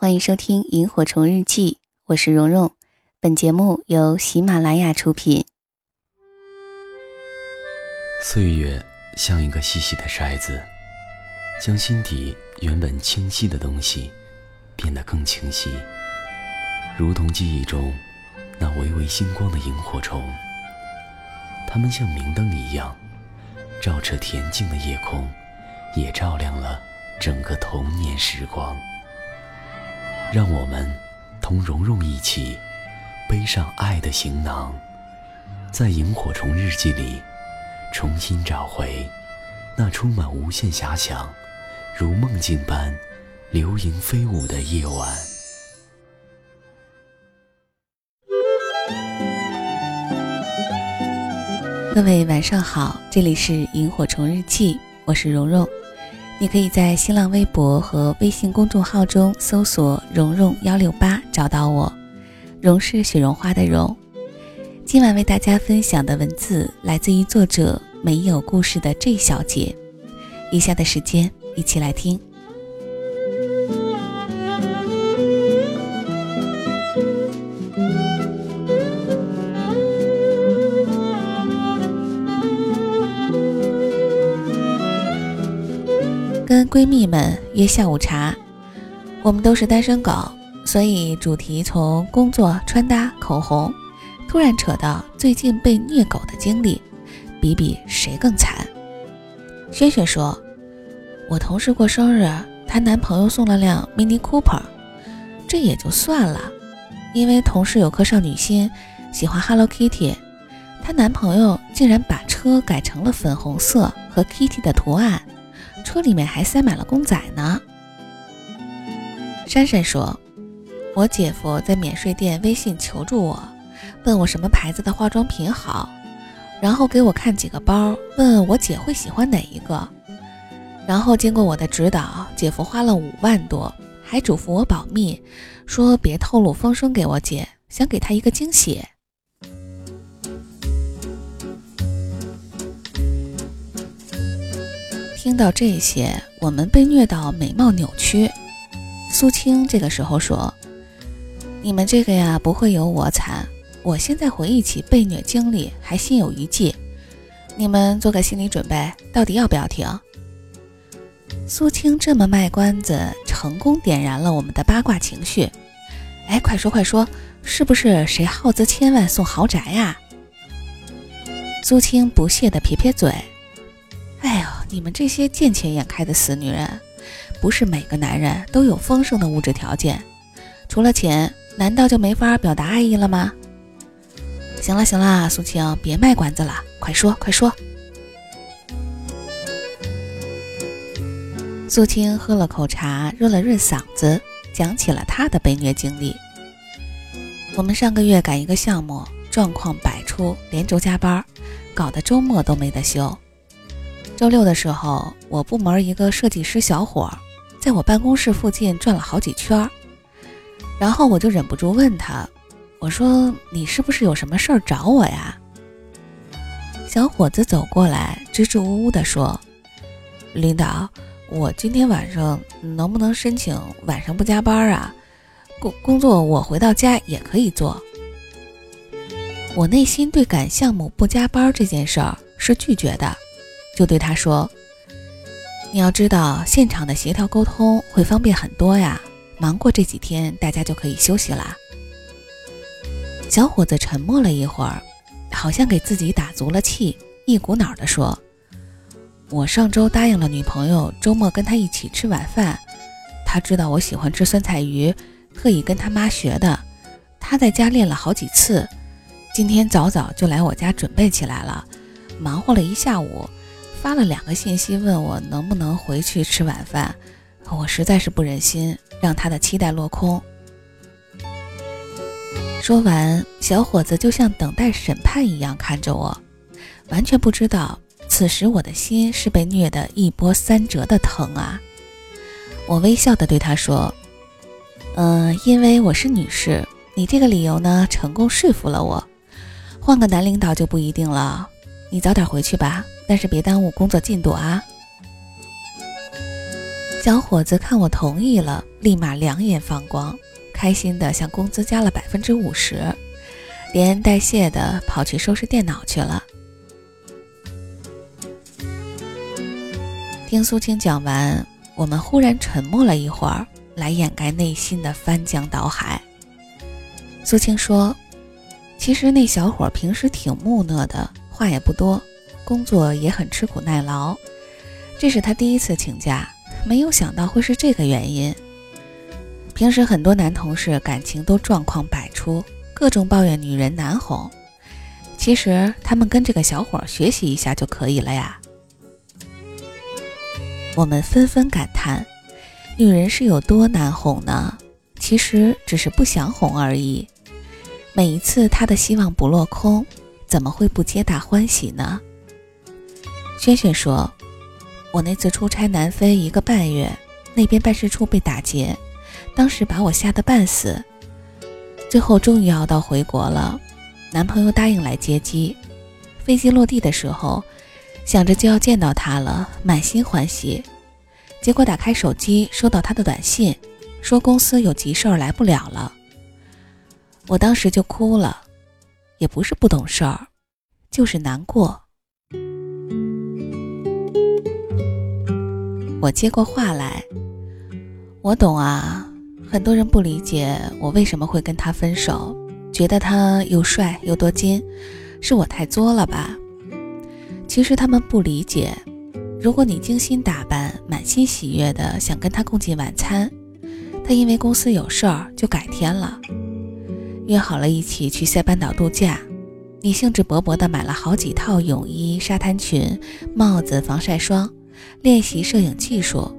欢迎收听《萤火虫日记》，我是蓉蓉。本节目由喜马拉雅出品。岁月像一个细细的筛子，将心底原本清晰的东西变得更清晰，如同记忆中那微微星光的萤火虫。它们像明灯一样，照彻恬静的夜空，也照亮了整个童年时光。让我们同蓉蓉一起背上爱的行囊，在萤火虫日记里重新找回那充满无限遐想、如梦境般流萤飞舞的夜晚。各位晚上好，这里是萤火虫日记，我是蓉蓉。你可以在新浪微博和微信公众号中搜索“蓉蓉幺六八”找到我，蓉是雪绒花的蓉。今晚为大家分享的文字来自于作者没有故事的 J 小姐。以下的时间一起来听。闺蜜们约下午茶，我们都是单身狗，所以主题从工作、穿搭、口红，突然扯到最近被虐狗的经历，比比谁更惨。轩轩说：“我同事过生日，她男朋友送了辆 Mini Cooper，这也就算了，因为同事有颗少女心，喜欢 Hello Kitty，她男朋友竟然把车改成了粉红色和 Kitty 的图案。”车里面还塞满了公仔呢。珊珊说：“我姐夫在免税店微信求助我，问我什么牌子的化妆品好，然后给我看几个包，问我姐会喜欢哪一个。然后经过我的指导，姐夫花了五万多，还嘱咐我保密，说别透露风声给我姐，想给她一个惊喜。”听到这些，我们被虐到美貌扭曲。苏青这个时候说：“你们这个呀，不会有我惨。我现在回忆起被虐经历，还心有余悸。你们做个心理准备，到底要不要听？”苏青这么卖关子，成功点燃了我们的八卦情绪。哎，快说快说，是不是谁耗资千万送豪宅呀？苏青不屑地撇撇嘴。你们这些见钱眼开的死女人，不是每个男人都有丰盛的物质条件，除了钱，难道就没法表达爱意了吗？行了行了，苏青，别卖关子了，快说快说。苏青喝了口茶，润了润嗓子，讲起了她的被虐经历。我们上个月赶一个项目，状况百出，连轴加班，搞得周末都没得休。周六的时候，我部门一个设计师小伙在我办公室附近转了好几圈儿，然后我就忍不住问他：“我说你是不是有什么事儿找我呀？”小伙子走过来，支支吾吾地说：“领导，我今天晚上能不能申请晚上不加班啊？工工作我回到家也可以做。”我内心对赶项目不加班这件事儿是拒绝的。就对他说：“你要知道，现场的协调沟通会方便很多呀。忙过这几天，大家就可以休息啦。”小伙子沉默了一会儿，好像给自己打足了气，一股脑地说：“我上周答应了女朋友，周末跟她一起吃晚饭。她知道我喜欢吃酸菜鱼，特意跟他妈学的。她在家练了好几次，今天早早就来我家准备起来了，忙活了一下午。”发了两个信息问我能不能回去吃晚饭，我实在是不忍心让他的期待落空。说完，小伙子就像等待审判一样看着我，完全不知道此时我的心是被虐得一波三折的疼啊！我微笑的对他说：“嗯，因为我是女士，你这个理由呢，成功说服了我。换个男领导就不一定了。你早点回去吧。”但是别耽误工作进度啊！小伙子看我同意了，立马两眼放光，开心的向工资加了百分之五十，连恩带谢的跑去收拾电脑去了。听苏青讲完，我们忽然沉默了一会儿，来掩盖内心的翻江倒海。苏青说：“其实那小伙平时挺木讷的，话也不多，工作也很吃苦耐劳。这是他第一次请假，没有想到会是这个原因。平时很多男同事感情都状况百出，各种抱怨女人难哄。其实他们跟这个小伙学习一下就可以了呀。”我们纷纷感叹：“女人是有多难哄呢？其实只是不想哄而已。每一次她的希望不落空，怎么会不皆大欢喜呢？”轩轩说：“我那次出差南非一个半月，那边办事处被打劫，当时把我吓得半死。最后终于熬到回国了，男朋友答应来接机。飞机落地的时候。”想着就要见到他了，满心欢喜，结果打开手机，收到他的短信，说公司有急事儿来不了了。我当时就哭了，也不是不懂事儿，就是难过。我接过话来，我懂啊，很多人不理解我为什么会跟他分手，觉得他又帅又多金，是我太作了吧？其实他们不理解，如果你精心打扮、满心喜悦的想跟他共进晚餐，他因为公司有事儿就改天了。约好了一起去塞班岛度假，你兴致勃勃地买了好几套泳衣、沙滩裙、帽子、防晒霜，练习摄影技术。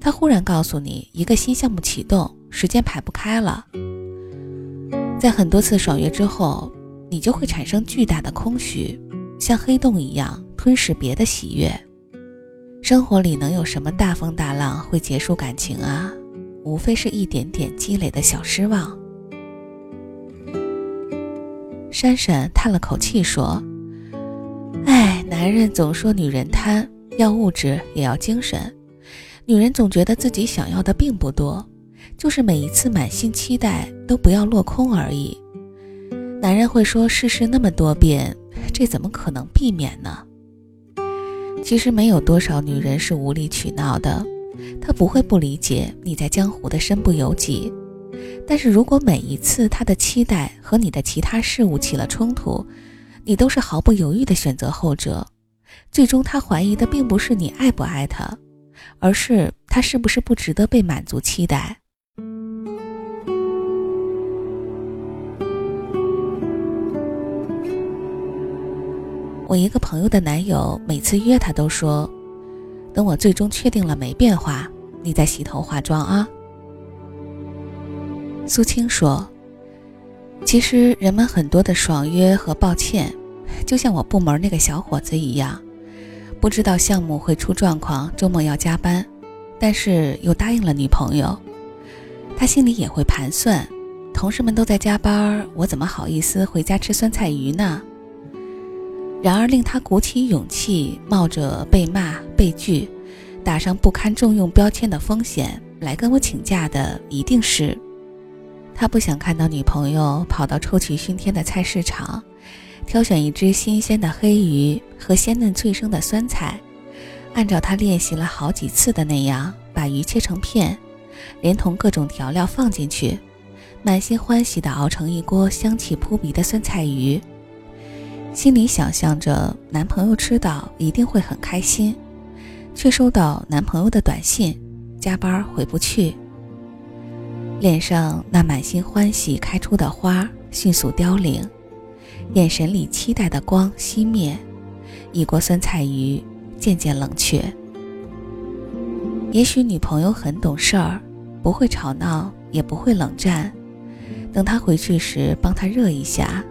他忽然告诉你一个新项目启动，时间排不开了。在很多次爽约之后，你就会产生巨大的空虚。像黑洞一样吞噬别的喜悦，生活里能有什么大风大浪会结束感情啊？无非是一点点积累的小失望。珊珊叹了口气说：“哎，男人总说女人贪，要物质也要精神。女人总觉得自己想要的并不多，就是每一次满心期待都不要落空而已。男人会说世事那么多变。”这怎么可能避免呢？其实没有多少女人是无理取闹的，她不会不理解你在江湖的身不由己。但是如果每一次她的期待和你的其他事物起了冲突，你都是毫不犹豫的选择后者，最终他怀疑的并不是你爱不爱他，而是他是不是不值得被满足期待。我一个朋友的男友每次约她都说：“等我最终确定了没变化，你再洗头化妆啊。”苏青说：“其实人们很多的爽约和抱歉，就像我部门那个小伙子一样，不知道项目会出状况，周末要加班，但是又答应了女朋友，他心里也会盘算：同事们都在加班，我怎么好意思回家吃酸菜鱼呢？”然而，令他鼓起勇气，冒着被骂、被拒、打上不堪重用标签的风险来跟我请假的，一定是他不想看到女朋友跑到臭气熏天的菜市场，挑选一只新鲜的黑鱼和鲜嫩脆生的酸菜，按照他练习了好几次的那样，把鱼切成片，连同各种调料放进去，满心欢喜地熬成一锅香气扑鼻的酸菜鱼。心里想象着男朋友吃到一定会很开心，却收到男朋友的短信：加班回不去。脸上那满心欢喜开出的花迅速凋零，眼神里期待的光熄灭，一锅酸菜鱼渐渐冷却。也许女朋友很懂事儿，不会吵闹，也不会冷战。等他回去时，帮他热一下。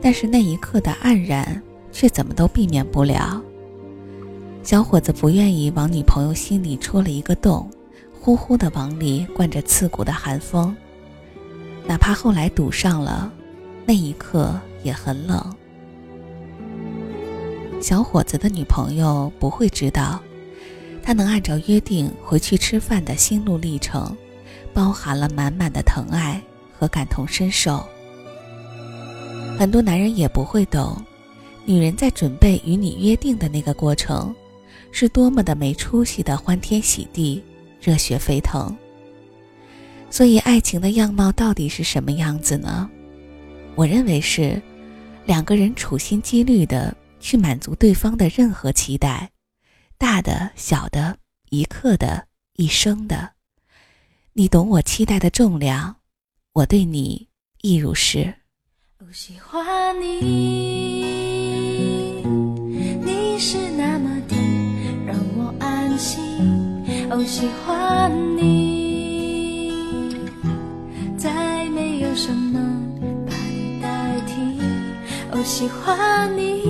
但是那一刻的黯然，却怎么都避免不了。小伙子不愿意往女朋友心里戳了一个洞，呼呼的往里灌着刺骨的寒风。哪怕后来堵上了，那一刻也很冷。小伙子的女朋友不会知道，他能按照约定回去吃饭的心路历程，包含了满满的疼爱和感同身受。很多男人也不会懂，女人在准备与你约定的那个过程，是多么的没出息的欢天喜地、热血沸腾。所以，爱情的样貌到底是什么样子呢？我认为是两个人处心积虑的去满足对方的任何期待，大的、小的、一刻的、一生的。你懂我期待的重量，我对你亦如是。我喜欢你，你是那么的让我安心。我喜欢你，再没有什么。喜欢你，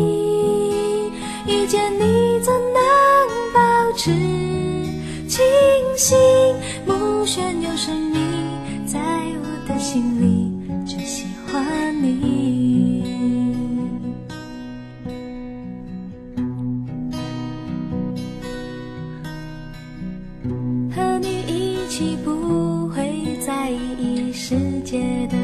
遇见你怎能保持清醒？目眩又神迷，在我的心里只喜欢你。和你一起不会在意世界的。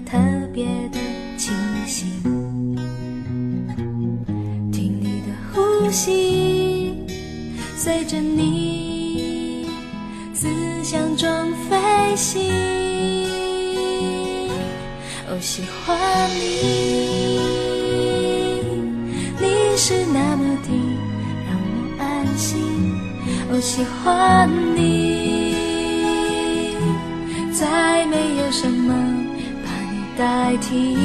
特别的清醒。听你的呼吸，随着你思想中飞行。我喜欢你，你是那么的让。我安心。哦喜欢你，再没有什么代替。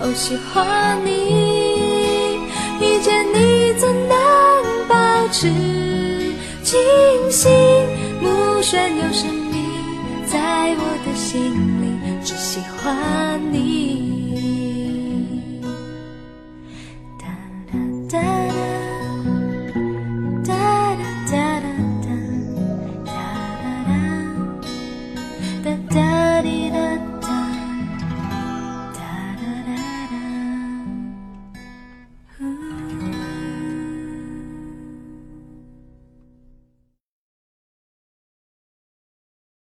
哦喜欢你，遇见你怎能保持清醒？目眩又神秘，在我的心里只喜欢你。